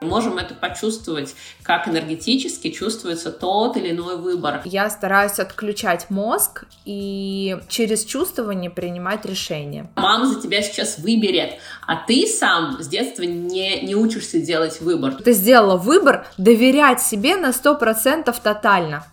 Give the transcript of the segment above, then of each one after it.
Можем это почувствовать, как энергетически чувствуется тот или иной выбор. Я стараюсь отключать мозг и через чувствование принимать решения. Мама за тебя сейчас выберет, а ты сам с детства не, не учишься делать выбор. Ты сделала выбор доверять себе на 100% тотально.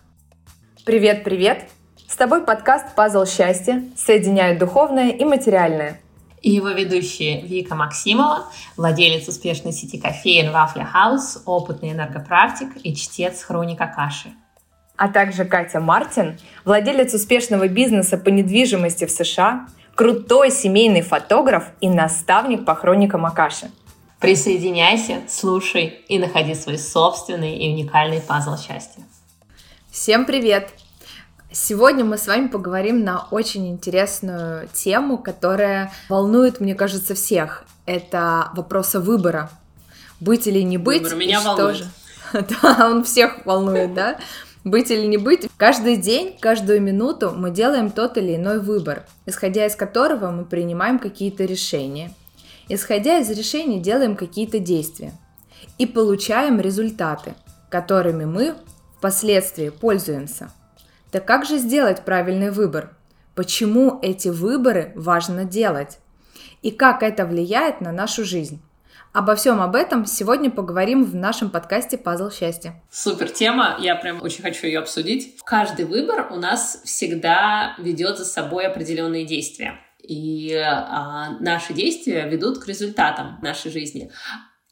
Привет-привет! С тобой подкаст «Пазл счастья» соединяет духовное и материальное и его ведущие Вика Максимова, владелец успешной сети кофеин Вафля Хаус, опытный энергопрактик и чтец хроника каши. А также Катя Мартин, владелец успешного бизнеса по недвижимости в США, крутой семейный фотограф и наставник по хроникам Акаши. Присоединяйся, слушай и находи свой собственный и уникальный пазл счастья. Всем привет! Сегодня мы с вами поговорим на очень интересную тему, которая волнует, мне кажется, всех. Это вопросы выбора. Быть или не быть. Выбор меня волнует. Же... Да, он всех волнует, да? Быть или не быть. Каждый день, каждую минуту мы делаем тот или иной выбор, исходя из которого мы принимаем какие-то решения. Исходя из решений делаем какие-то действия. И получаем результаты, которыми мы впоследствии пользуемся – так как же сделать правильный выбор? Почему эти выборы важно делать? И как это влияет на нашу жизнь? Обо всем об этом сегодня поговорим в нашем подкасте «Пазл счастья». Супер тема, я прям очень хочу ее обсудить. Каждый выбор у нас всегда ведет за собой определенные действия. И а, наши действия ведут к результатам нашей жизни.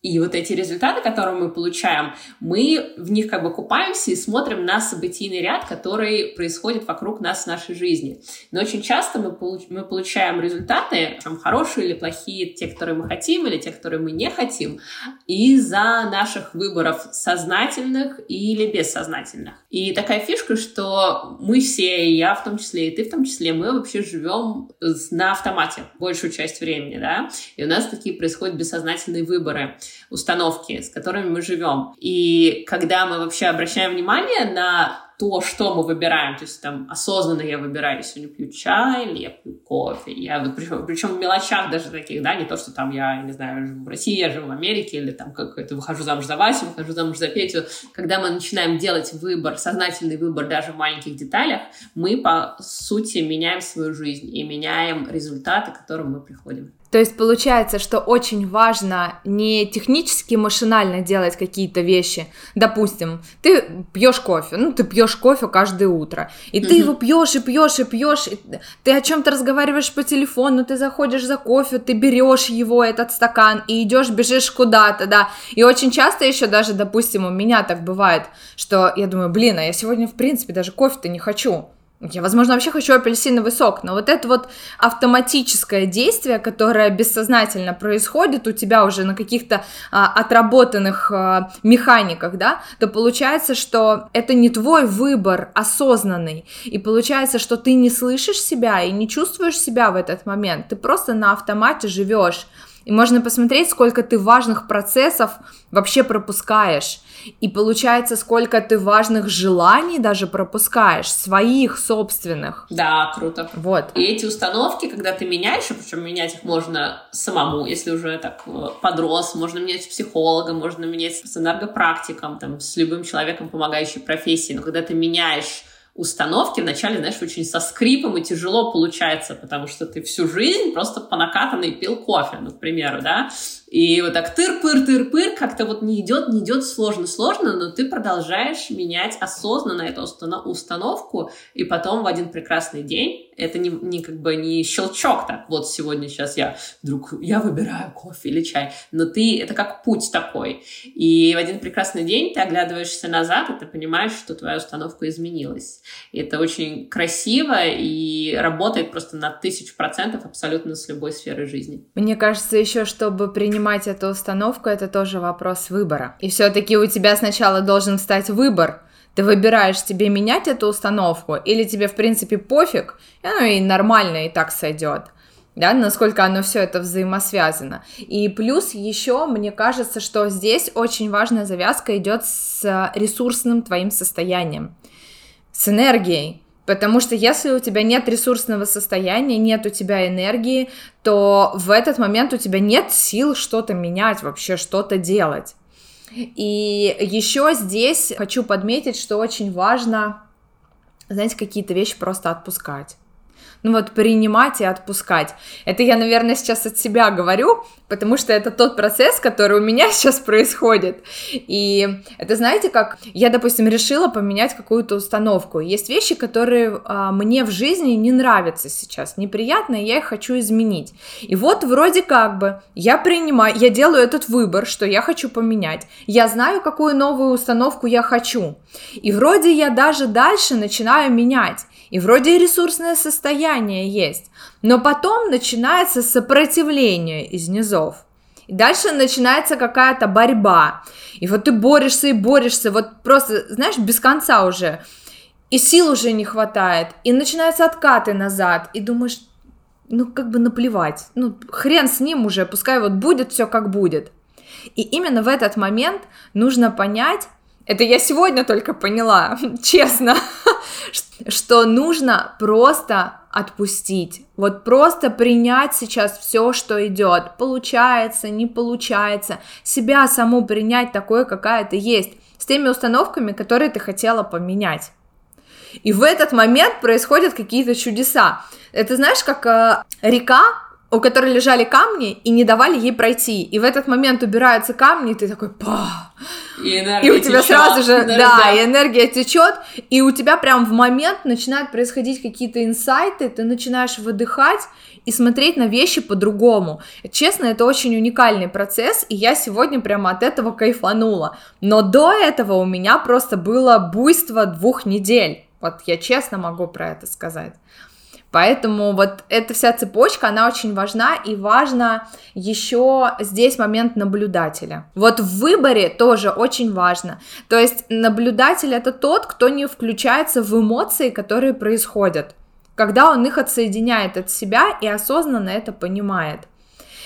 И вот эти результаты, которые мы получаем, мы в них как бы купаемся и смотрим на событийный ряд, который происходит вокруг нас в нашей жизни. Но очень часто мы, получ- мы получаем результаты, там, хорошие или плохие, те, которые мы хотим, или те, которые мы не хотим, из-за наших выборов сознательных или бессознательных. И такая фишка, что мы все, и я в том числе, и ты в том числе, мы вообще живем на автомате большую часть времени, да, и у нас такие происходят бессознательные выборы установки, с которыми мы живем. И когда мы вообще обращаем внимание на то, что мы выбираем, то есть там осознанно я выбираю, я сегодня пью чай или я пью кофе, я причем, причем в мелочах даже таких, да, не то, что там я, не знаю, живу в России, я живу в Америке, или там какой-то выхожу замуж за Васю, выхожу замуж за Петю, когда мы начинаем делать выбор, сознательный выбор даже в маленьких деталях, мы, по сути, меняем свою жизнь и меняем результаты, к которым мы приходим. То есть получается, что очень важно не технически машинально делать какие-то вещи. Допустим, ты пьешь кофе, ну ты пьешь кофе каждое утро, и ты его пьешь и пьешь и пьешь, и ты о чем-то разговариваешь по телефону, ты заходишь за кофе, ты берешь его этот стакан и идешь, бежишь куда-то, да. И очень часто еще даже, допустим, у меня так бывает, что я думаю, блин, а я сегодня в принципе даже кофе-то не хочу. Я, возможно, вообще хочу апельсиновый сок, но вот это вот автоматическое действие, которое бессознательно происходит у тебя уже на каких-то а, отработанных а, механиках, да, то получается, что это не твой выбор осознанный, и получается, что ты не слышишь себя и не чувствуешь себя в этот момент, ты просто на автомате живешь. И можно посмотреть, сколько ты важных процессов вообще пропускаешь. И получается, сколько ты важных желаний даже пропускаешь, своих собственных. Да, круто. Вот. И эти установки, когда ты меняешь, причем менять их можно самому, если уже так э, подрос, можно менять с психологом, можно менять с энергопрактиком, там, с любым человеком, помогающей профессии. Но когда ты меняешь установки вначале, знаешь, очень со скрипом и тяжело получается, потому что ты всю жизнь просто по накатанной пил кофе, ну, к примеру, да, и вот так тыр-пыр-тыр-пыр, как-то вот не идет, не идет сложно-сложно, но ты продолжаешь менять осознанно эту установку, и потом в один прекрасный день, это не, не как бы не щелчок так, вот сегодня сейчас я вдруг, я выбираю кофе или чай, но ты, это как путь такой, и в один прекрасный день ты оглядываешься назад, и ты понимаешь, что твоя установка изменилась. И это очень красиво и работает просто на тысячу процентов абсолютно с любой сферой жизни. Мне кажется, еще чтобы принимать принимать эту установку, это тоже вопрос выбора. И все-таки у тебя сначала должен стать выбор. Ты выбираешь тебе менять эту установку, или тебе, в принципе, пофиг, и оно и нормально и так сойдет да, насколько оно все это взаимосвязано. И плюс еще, мне кажется, что здесь очень важная завязка идет с ресурсным твоим состоянием, с энергией. Потому что если у тебя нет ресурсного состояния, нет у тебя энергии, то в этот момент у тебя нет сил что-то менять, вообще что-то делать. И еще здесь хочу подметить, что очень важно, знаете, какие-то вещи просто отпускать ну вот принимать и отпускать. Это я, наверное, сейчас от себя говорю, потому что это тот процесс, который у меня сейчас происходит. И это, знаете, как я, допустим, решила поменять какую-то установку. Есть вещи, которые а, мне в жизни не нравятся сейчас, неприятно, и я их хочу изменить. И вот вроде как бы я принимаю, я делаю этот выбор, что я хочу поменять. Я знаю, какую новую установку я хочу. И вроде я даже дальше начинаю менять. И вроде ресурсное состояние есть, но потом начинается сопротивление из низов. И дальше начинается какая-то борьба. И вот ты борешься и борешься, вот просто, знаешь, без конца уже. И сил уже не хватает. И начинаются откаты назад. И думаешь, ну как бы наплевать. Ну хрен с ним уже, пускай вот будет все как будет. И именно в этот момент нужно понять, это я сегодня только поняла, честно, что нужно просто отпустить. Вот просто принять сейчас все, что идет. Получается, не получается. Себя саму принять такой, какая ты есть. С теми установками, которые ты хотела поменять. И в этот момент происходят какие-то чудеса. Это знаешь, как э, река, у которой лежали камни и не давали ей пройти. И в этот момент убираются камни, и ты такой, па, и, и у тебя течет, сразу же, да, да, и энергия течет, и у тебя прям в момент начинают происходить какие-то инсайты, ты начинаешь выдыхать и смотреть на вещи по-другому. Честно, это очень уникальный процесс, и я сегодня прямо от этого кайфанула. Но до этого у меня просто было буйство двух недель. Вот я честно могу про это сказать. Поэтому вот эта вся цепочка, она очень важна, и важно еще здесь момент наблюдателя. Вот в выборе тоже очень важно. То есть наблюдатель это тот, кто не включается в эмоции, которые происходят, когда он их отсоединяет от себя и осознанно это понимает.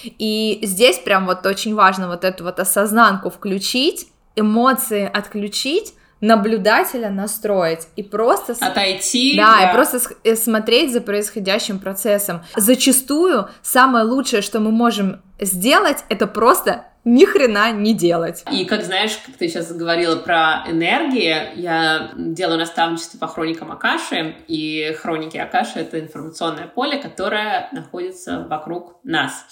И здесь прям вот очень важно вот эту вот осознанку включить, эмоции отключить, наблюдателя настроить и просто отойти, да, да, и просто э, смотреть за происходящим процессом. Зачастую самое лучшее, что мы можем сделать, это просто ни хрена не делать. И как знаешь, как ты сейчас говорила про энергии, я делаю наставничество по хроникам Акаши, и хроники Акаши — это информационное поле, которое находится вокруг нас.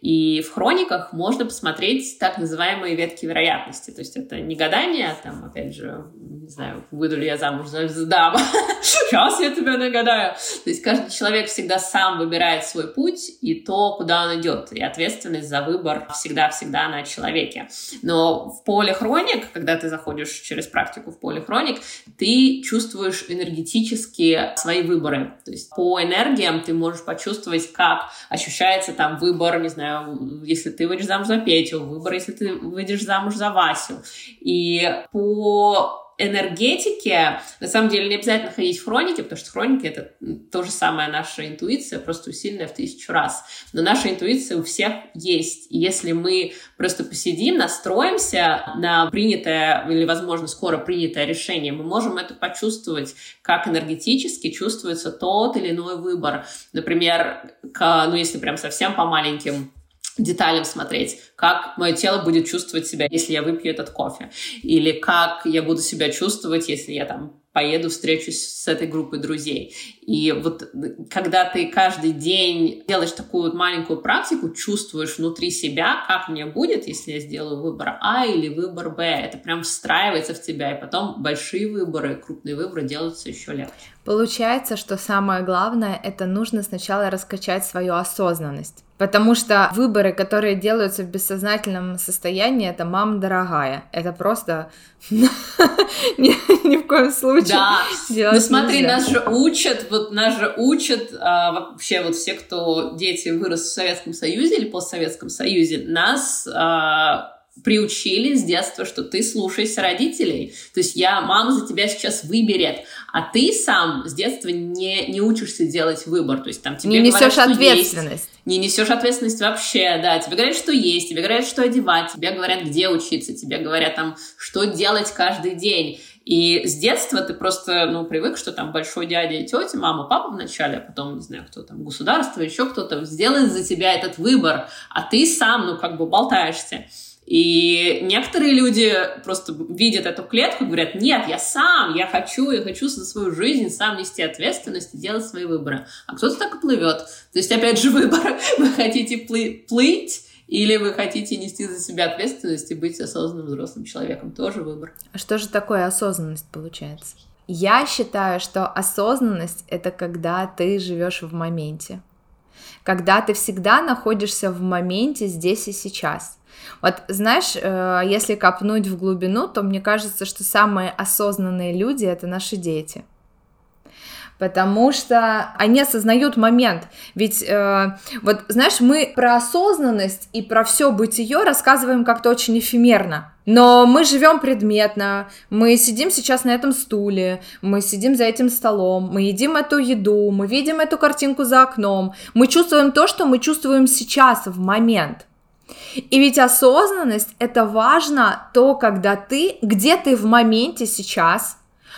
И в хрониках можно посмотреть так называемые ветки вероятности, то есть это не гадание, а там, опять же, не знаю, выйду ли я замуж за дама, сейчас я тебя нагадаю. То есть каждый человек всегда сам выбирает свой путь и то, куда он идет, и ответственность за выбор всегда-всегда на человеке. Но в поле хроник, когда ты заходишь через практику в поле хроник, ты чувствуешь энергетически свои выборы. То есть по энергиям ты можешь почувствовать, как ощущается там выбор, не знаю, если ты выйдешь замуж за Петю, выбор, если ты выйдешь замуж за Васю. И по энергетике, на самом деле, не обязательно ходить в хроники, потому что хроники — это то же самое наша интуиция, просто усиленная в тысячу раз. Но наша интуиция у всех есть. И если мы просто посидим, настроимся на принятое или, возможно, скоро принятое решение, мы можем это почувствовать, как энергетически чувствуется тот или иной выбор. Например, к, ну, если прям совсем по маленьким деталям смотреть, как мое тело будет чувствовать себя, если я выпью этот кофе, или как я буду себя чувствовать, если я там поеду, встречусь с этой группой друзей. И вот когда ты каждый день делаешь такую вот маленькую практику, чувствуешь внутри себя, как мне будет, если я сделаю выбор А или выбор Б. Это прям встраивается в тебя, и потом большие выборы, крупные выборы делаются еще легче. Получается, что самое главное, это нужно сначала раскачать свою осознанность. Потому что выборы, которые делаются в бессознательном состоянии, это мама дорогая. Это просто ни в коем случае. Да. Ну смотри, нас же учат, вот нас же учат а, вообще вот все, кто дети вырос в Советском Союзе или постсоветском Союзе, нас а, приучили с детства, что ты слушайся родителей. То есть я, мама за тебя сейчас выберет, а ты сам с детства не, не учишься делать выбор. То есть там тебе не говорят, несешь ответственность. Есть, не несешь ответственность вообще, да. Тебе говорят, что есть, тебе говорят, что одевать, тебе говорят, где учиться, тебе говорят там, что делать каждый день. И с детства ты просто, ну, привык, что там большой дядя и тетя, мама, папа вначале, а потом, не знаю, кто там, государство, еще кто-то сделает за тебя этот выбор, а ты сам, ну, как бы болтаешься. И некоторые люди просто видят эту клетку и говорят, нет, я сам, я хочу, я хочу за свою жизнь сам нести ответственность и делать свои выборы. А кто-то так и плывет. То есть, опять же, выбор. Вы хотите плыть или вы хотите нести за себя ответственность и быть осознанным взрослым человеком? Тоже выбор. А что же такое осознанность получается? Я считаю, что осознанность это когда ты живешь в моменте. Когда ты всегда находишься в моменте здесь и сейчас. Вот знаешь, э, если копнуть в глубину, то мне кажется, что самые осознанные люди это наши дети потому что они осознают момент. Ведь э, вот, знаешь, мы про осознанность и про все бытие рассказываем как-то очень эфемерно. Но мы живем предметно, мы сидим сейчас на этом стуле, мы сидим за этим столом, мы едим эту еду, мы видим эту картинку за окном, мы чувствуем то, что мы чувствуем сейчас, в момент. И ведь осознанность это важно то, когда ты, где ты в моменте сейчас,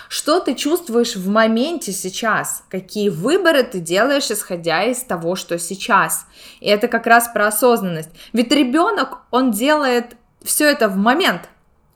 что ты чувствуешь в моменте сейчас? Какие выборы ты делаешь, исходя из того, что сейчас? И это как раз про осознанность. Ведь ребенок, он делает все это в момент.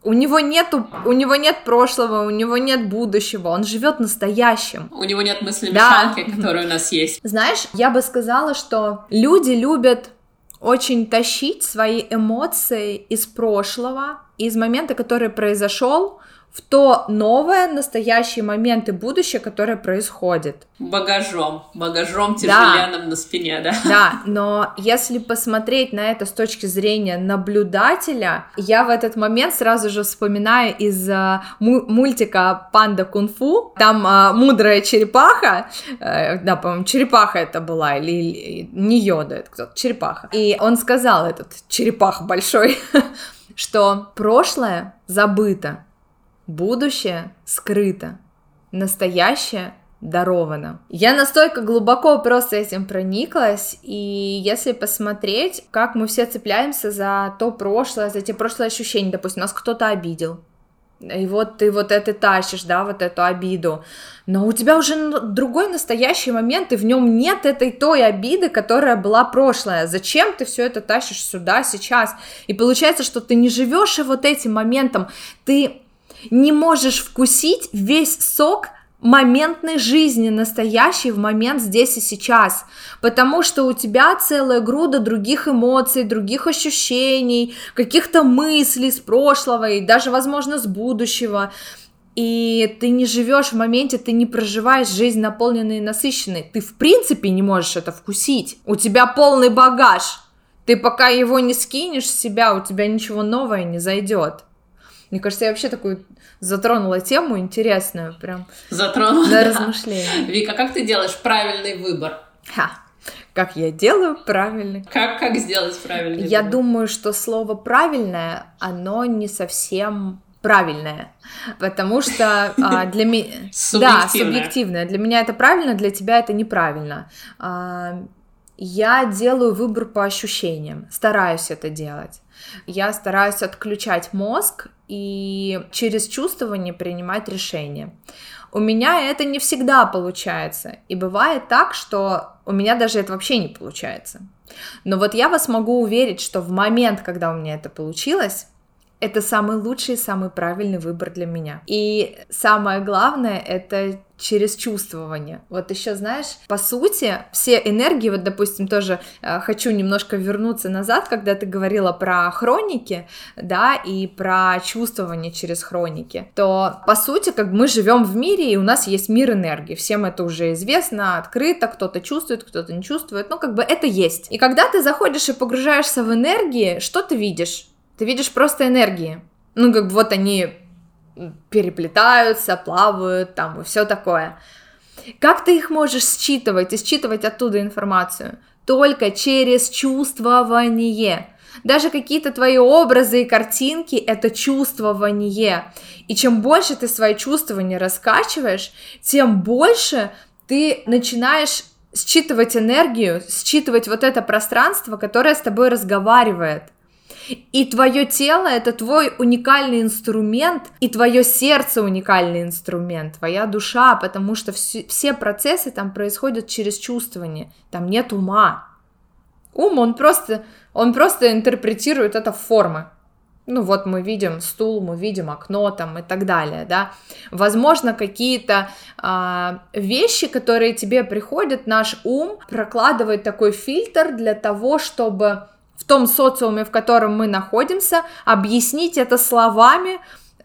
У него нету, у него нет прошлого, у него нет будущего, он живет настоящим. У него нет мысли да. которые у нас есть. Знаешь, я бы сказала, что люди любят очень тащить свои эмоции из прошлого, из момента, который произошел, в то новое, настоящий момент и будущее, которое происходит. Багажом, багажом тяжеленным да. на спине, да? Да, но если посмотреть на это с точки зрения наблюдателя, я в этот момент сразу же вспоминаю из uh, мультика «Панда кунг-фу», там uh, мудрая черепаха, uh, да, по-моему, черепаха это была, или, или не Йода, это кто-то, черепаха, и он сказал, этот черепах большой, что прошлое забыто, Будущее скрыто, настоящее даровано. Я настолько глубоко просто этим прониклась, и если посмотреть, как мы все цепляемся за то прошлое, за те прошлые ощущения, допустим, нас кто-то обидел, и вот ты вот это тащишь, да, вот эту обиду. Но у тебя уже другой настоящий момент, и в нем нет этой той обиды, которая была прошлая. Зачем ты все это тащишь сюда, сейчас? И получается, что ты не живешь и вот этим моментом, ты не можешь вкусить весь сок моментной жизни, настоящий в момент здесь и сейчас, потому что у тебя целая груда других эмоций, других ощущений, каких-то мыслей с прошлого и даже, возможно, с будущего, и ты не живешь в моменте, ты не проживаешь жизнь наполненной и насыщенной, ты в принципе не можешь это вкусить, у тебя полный багаж, ты пока его не скинешь с себя, у тебя ничего новое не зайдет. Мне кажется, я вообще такую затронула тему интересную, прям. Затронула. На размышления. Вика, как ты делаешь правильный выбор? Ха. Как я делаю правильный? Как, как сделать правильный Я выбор? думаю, что слово «правильное», оно не совсем правильное, потому что а, для меня... Да, субъективное. Для меня это правильно, для тебя это неправильно. А, я делаю выбор по ощущениям, стараюсь это делать. Я стараюсь отключать мозг и через чувствование принимать решения. У меня это не всегда получается, и бывает так, что у меня даже это вообще не получается. Но вот я вас могу уверить, что в момент, когда у меня это получилось, это самый лучший, самый правильный выбор для меня. И самое главное, это через чувствование. Вот еще, знаешь, по сути, все энергии, вот, допустим, тоже э, хочу немножко вернуться назад, когда ты говорила про хроники, да, и про чувствование через хроники, то, по сути, как мы живем в мире, и у нас есть мир энергии, всем это уже известно, открыто, кто-то чувствует, кто-то не чувствует, ну, как бы это есть. И когда ты заходишь и погружаешься в энергии, что ты видишь? Ты видишь просто энергии. Ну, как бы вот они переплетаются, плавают, там, и все такое. Как ты их можешь считывать и считывать оттуда информацию? Только через чувствование. Даже какие-то твои образы и картинки — это чувствование. И чем больше ты свои чувствования раскачиваешь, тем больше ты начинаешь считывать энергию, считывать вот это пространство, которое с тобой разговаривает. И твое тело это твой уникальный инструмент, и твое сердце уникальный инструмент, твоя душа, потому что все, все процессы там происходят через чувствование, там нет ума. Ум, он просто, он просто интерпретирует это в формы. ну вот мы видим стул, мы видим окно там и так далее, да. Возможно, какие-то а, вещи, которые тебе приходят, наш ум прокладывает такой фильтр для того, чтобы том социуме, в котором мы находимся, объяснить это словами,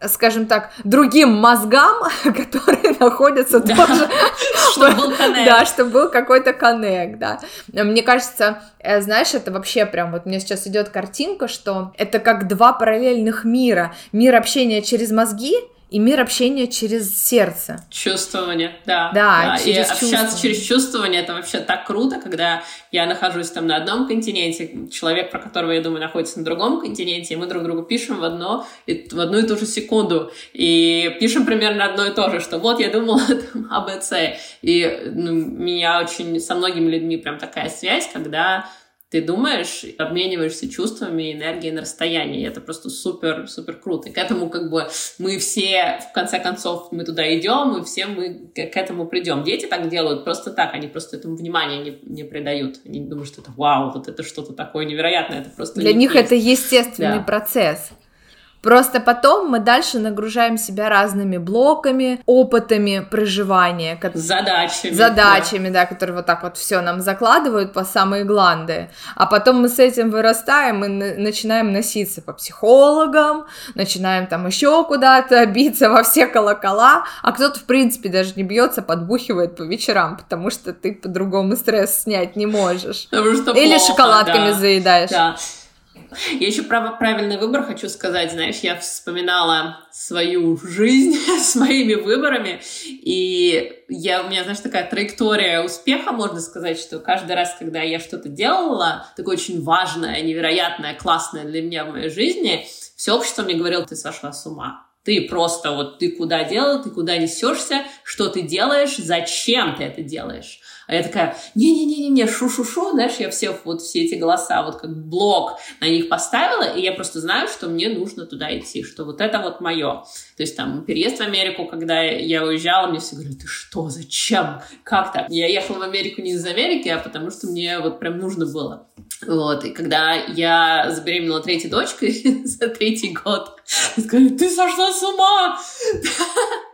скажем так, другим мозгам, которые находятся да. тоже... Чтобы был коннект. Да, чтобы был какой-то коннект, да. Мне кажется, э, знаешь, это вообще прям, вот мне сейчас идет картинка, что это как два параллельных мира. Мир общения через мозги и мир общения через сердце. Чувствование, да. Да, да. Через и общаться через чувствование это вообще так круто, когда я нахожусь там на одном континенте, человек, про которого я думаю, находится на другом континенте, и мы друг другу пишем в одно в одну и ту же секунду и пишем примерно одно и то же, что вот я думала там АБЦ, и ну, меня очень со многими людьми прям такая связь, когда ты думаешь, обмениваешься чувствами и энергией на расстоянии. Это просто супер, супер круто. И к этому как бы мы все, в конце концов, мы туда идем, и все мы к этому придем. Дети так делают просто так, они просто этому внимания не, не придают. Они думают, что это вау, вот это что-то такое невероятное, это просто Для них есть. это естественный да. процесс. Просто потом мы дальше нагружаем себя разными блоками, опытами проживания. Задачами. Задачами, да. да, которые вот так вот все нам закладывают по самые гланды. А потом мы с этим вырастаем и начинаем носиться по психологам, начинаем там еще куда-то биться во все колокола, а кто-то, в принципе, даже не бьется, подбухивает по вечерам, потому что ты по-другому стресс снять не можешь. Или плохо, шоколадками да. заедаешь. Да. Я еще про правильный выбор хочу сказать. Знаешь, я вспоминала свою жизнь с моими выборами, и я, у меня, знаешь, такая траектория успеха, можно сказать, что каждый раз, когда я что-то делала, такое очень важное, невероятное, классное для меня в моей жизни, все общество мне говорило, ты сошла с ума. Ты просто вот, ты куда делал, ты куда несешься, что ты делаешь, зачем ты это делаешь. А я такая, не-не-не-не, шу-шу-шу, знаешь, я все вот все эти голоса вот как блок на них поставила, и я просто знаю, что мне нужно туда идти, что вот это вот мое. То есть там переезд в Америку, когда я уезжала, мне все говорили, ты что, зачем, как так? Я ехала в Америку не из Америки, а потому что мне вот прям нужно было. Вот, и когда я забеременела третьей дочкой за третий год, сказали, ты сошла с ума!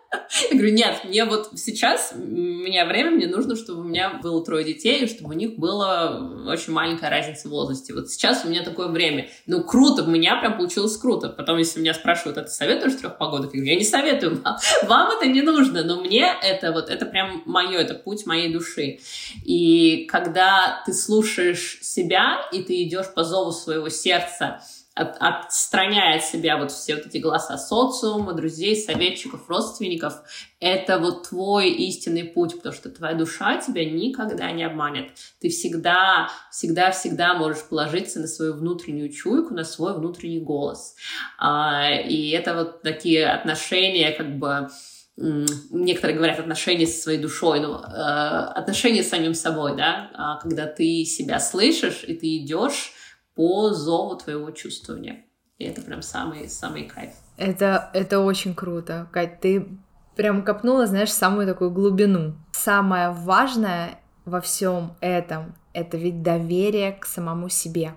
Я говорю, нет, мне вот сейчас, у меня время, мне нужно, чтобы у меня было трое детей, и чтобы у них была очень маленькая разница в возрасте. Вот сейчас у меня такое время. Ну, круто, у меня прям получилось круто. Потом, если меня спрашивают, а ты советуешь трех погодок? Я говорю, я не советую, вам это не нужно, но мне это вот, это прям мое, это путь моей души. И когда ты слушаешь себя, и ты идешь по зову своего сердца, от, отстраняя от себя вот все вот эти голоса социума, друзей, советчиков, родственников, это вот твой истинный путь, потому что твоя душа тебя никогда не обманет. Ты всегда, всегда, всегда можешь положиться на свою внутреннюю чуйку, на свой внутренний голос. А, и это вот такие отношения, как бы, некоторые говорят отношения со своей душой, но э, отношения с самим собой, да, а когда ты себя слышишь и ты идешь по зову твоего чувствования. И это прям самый, самый кайф. Это, это очень круто. Кать, ты прям копнула, знаешь, самую такую глубину. Самое важное во всем этом — это ведь доверие к самому себе.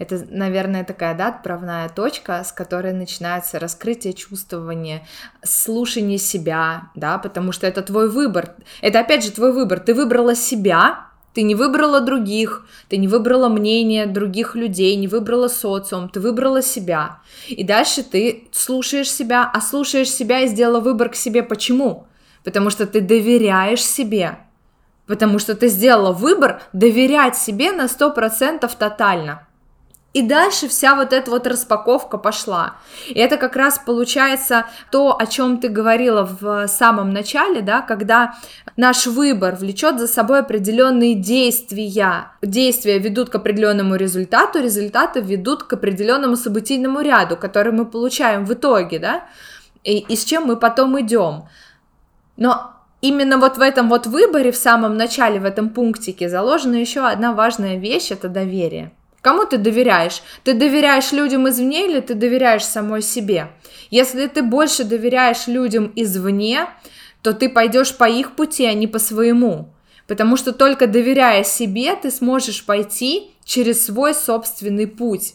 Это, наверное, такая, да, отправная точка, с которой начинается раскрытие чувствования, слушание себя, да, потому что это твой выбор. Это, опять же, твой выбор. Ты выбрала себя, ты не выбрала других, ты не выбрала мнение других людей, не выбрала социум, ты выбрала себя. И дальше ты слушаешь себя, а слушаешь себя и сделала выбор к себе. Почему? Потому что ты доверяешь себе. Потому что ты сделала выбор доверять себе на 100% тотально. И дальше вся вот эта вот распаковка пошла. И это как раз получается то, о чем ты говорила в самом начале, да, когда наш выбор влечет за собой определенные действия. Действия ведут к определенному результату, результаты ведут к определенному событийному ряду, который мы получаем в итоге, да, и, и с чем мы потом идем. Но именно вот в этом вот выборе, в самом начале, в этом пунктике заложена еще одна важная вещь, это доверие. Кому ты доверяешь? Ты доверяешь людям извне или ты доверяешь самой себе? Если ты больше доверяешь людям извне, то ты пойдешь по их пути, а не по своему. Потому что только доверяя себе, ты сможешь пойти через свой собственный путь.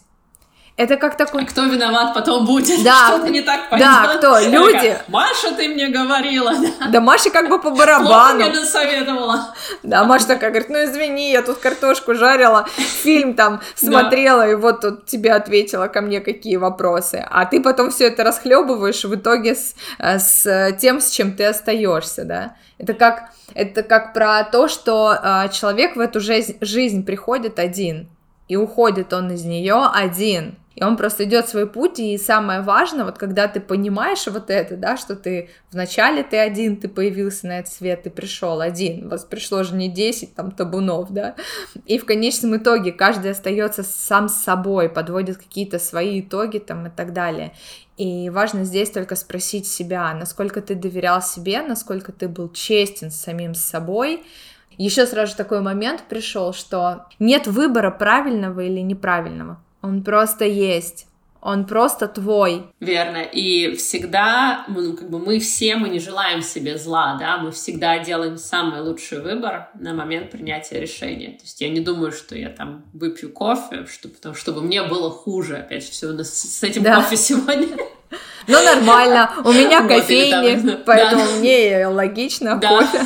Это как такой... Кто виноват потом будет? Да. Что-то не так пойдет. Да, кто? Люди. Маша, ты мне говорила. Да, Маша как бы по барабану. Плохо мне советовала. Да, Маша такая говорит, ну извини, я тут картошку жарила, фильм там смотрела, да. и вот тут тебе ответила ко мне какие вопросы. А ты потом все это расхлебываешь в итоге с, э, с тем, с чем ты остаешься, да. Это как, это как про то, что э, человек в эту жизнь, жизнь приходит один, и уходит он из нее один. И он просто идет свой путь, и самое важное, вот когда ты понимаешь вот это, да, что ты вначале ты один, ты появился на этот свет, ты пришел один, вас пришло же не 10 там табунов, да, и в конечном итоге каждый остается сам с собой, подводит какие-то свои итоги там и так далее. И важно здесь только спросить себя, насколько ты доверял себе, насколько ты был честен с самим собой, еще сразу такой момент пришел, что нет выбора правильного или неправильного. Он просто есть. Он просто твой. Верно. И всегда, ну, как бы мы все, мы не желаем себе зла, да, мы всегда делаем самый лучший выбор на момент принятия решения. То есть я не думаю, что я там выпью кофе, чтобы, потому, чтобы мне было хуже. Опять же, все с, с этим да. кофе сегодня. Ну, нормально. У меня кофейни, поэтому мне логично кофе.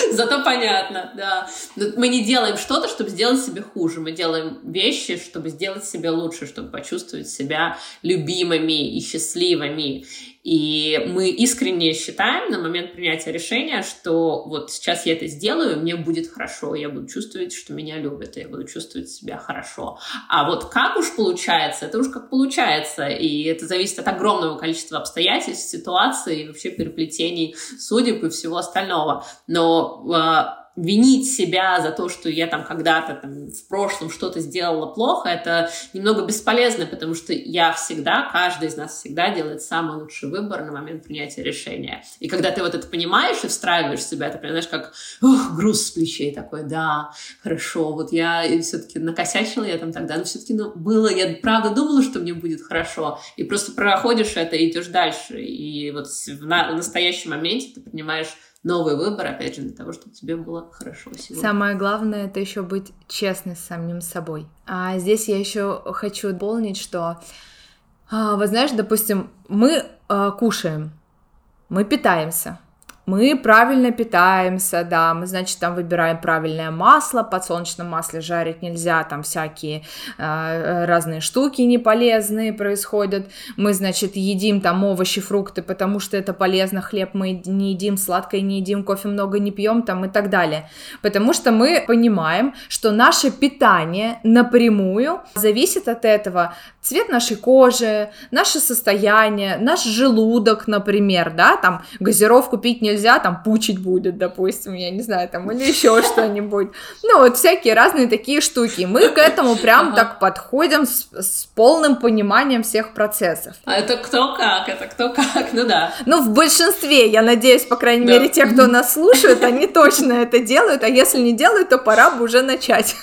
Зато понятно, да. Но мы не делаем что-то, чтобы сделать себе хуже. Мы делаем вещи, чтобы сделать себе лучше, чтобы почувствовать себя любимыми и счастливыми. И мы искренне считаем на момент принятия решения, что вот сейчас я это сделаю, мне будет хорошо, я буду чувствовать, что меня любят, я буду чувствовать себя хорошо. А вот как уж получается, это уж как получается, и это зависит от огромного количества обстоятельств, ситуаций, и вообще переплетений судеб и всего остального. Но а, винить себя за то, что я там когда-то там, в прошлом что-то сделала плохо, это немного бесполезно, потому что я всегда, каждый из нас всегда делает самый лучший выбор на момент принятия решения. И когда ты вот это понимаешь и встраиваешь себя, ты понимаешь, как ух, груз с плечей такой, да, хорошо, вот я все-таки накосячила я там тогда, но все-таки ну, было, я правда думала, что мне будет хорошо, и просто проходишь это и идешь дальше, и вот в, на, в настоящем моменте ты понимаешь, новый выбор, опять же, для того, чтобы тебе было хорошо сегодня. Самое главное это еще быть честным с самим собой. А здесь я еще хочу дополнить, что, а, вот знаешь, допустим, мы а, кушаем, мы питаемся, мы правильно питаемся, да, мы, значит, там выбираем правильное масло, подсолнечном масле жарить нельзя, там всякие э, разные штуки неполезные происходят, мы, значит, едим там овощи, фрукты, потому что это полезно, хлеб мы не едим, сладкое не едим, кофе много не пьем, там и так далее, потому что мы понимаем, что наше питание напрямую зависит от этого, цвет нашей кожи, наше состояние, наш желудок, например, да, там газировку пить нельзя, нельзя, там пучить будет, допустим, я не знаю, там, или еще что-нибудь. Ну, вот всякие разные такие штуки. Мы к этому прям так подходим с, с полным пониманием всех процессов. А это кто как, это кто как, ну да. Ну, в большинстве, я надеюсь, по крайней да. мере, те, кто нас слушают, они точно это делают, а если не делают, то пора бы уже начать.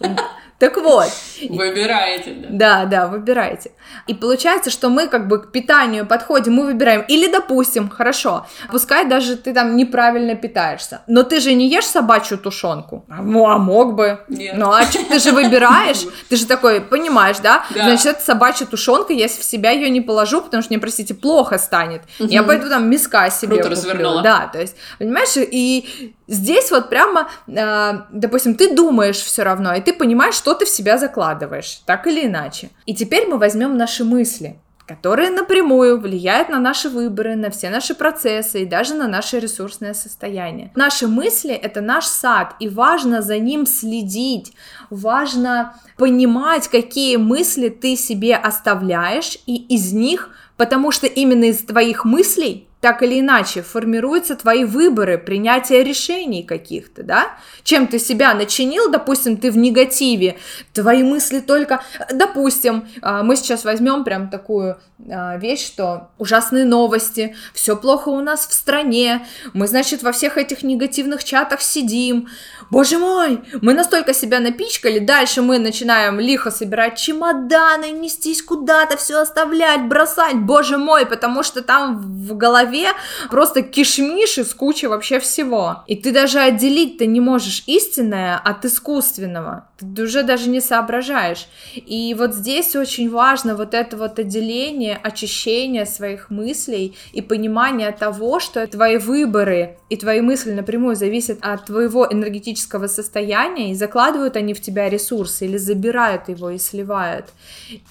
Так вот. Выбираете, да? Да, да, выбирайте. И получается, что мы как бы к питанию подходим, мы выбираем, или, допустим, хорошо, пускай даже ты там неправильно питаешься, но ты же не ешь собачью тушенку. Ну, а мог бы. Нет. Ну, а что, ты же выбираешь, ты же такой, понимаешь, да? да? Значит, это собачья тушенка, если в себя ее не положу, потому что мне, простите, плохо станет. Угу. Я пойду там миска себе Круто куплю. Развернула. Да, то есть, понимаешь, и здесь вот прямо, э, допустим, ты думаешь все равно, и ты понимаешь, что ты в себя закладываешь, так или иначе. И теперь мы возьмем наши мысли, которые напрямую влияют на наши выборы, на все наши процессы и даже на наше ресурсное состояние. Наши мысли — это наш сад, и важно за ним следить, важно понимать, какие мысли ты себе оставляешь, и из них, потому что именно из твоих мыслей так или иначе формируются твои выборы, принятие решений каких-то, да? Чем ты себя начинил, допустим, ты в негативе, твои мысли только, допустим, а, мы сейчас возьмем прям такую а, вещь, что ужасные новости, все плохо у нас в стране, мы, значит, во всех этих негативных чатах сидим, боже мой, мы настолько себя напичкали, дальше мы начинаем лихо собирать чемоданы, нестись куда-то, все оставлять, бросать, боже мой, потому что там в голове голове просто кишмиш из кучи вообще всего. И ты даже отделить-то не можешь истинное от искусственного. Ты уже даже не соображаешь. И вот здесь очень важно вот это вот отделение, очищение своих мыслей и понимание того, что твои выборы и твои мысли напрямую зависят от твоего энергетического состояния, и закладывают они в тебя ресурсы или забирают его и сливают.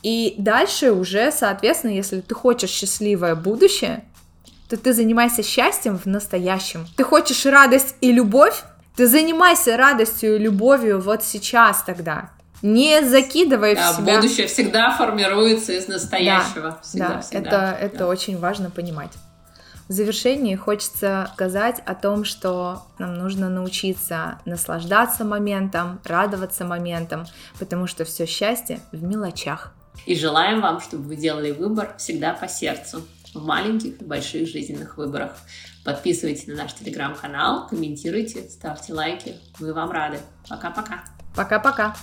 И дальше уже, соответственно, если ты хочешь счастливое будущее, то ты занимайся счастьем в настоящем. Ты хочешь радость и любовь, ты занимайся радостью и любовью вот сейчас тогда. Не закидывай да, в себя. Будущее всегда формируется из настоящего. Да, всегда, да всегда. это, это очень важно понимать. В завершении хочется сказать о том, что нам нужно научиться наслаждаться моментом, радоваться моментом, потому что все счастье в мелочах. И желаем вам, чтобы вы делали выбор всегда по сердцу, в маленьких и больших жизненных выборах. Подписывайтесь на наш телеграм-канал, комментируйте, ставьте лайки. Мы вам рады. Пока-пока. Пока-пока.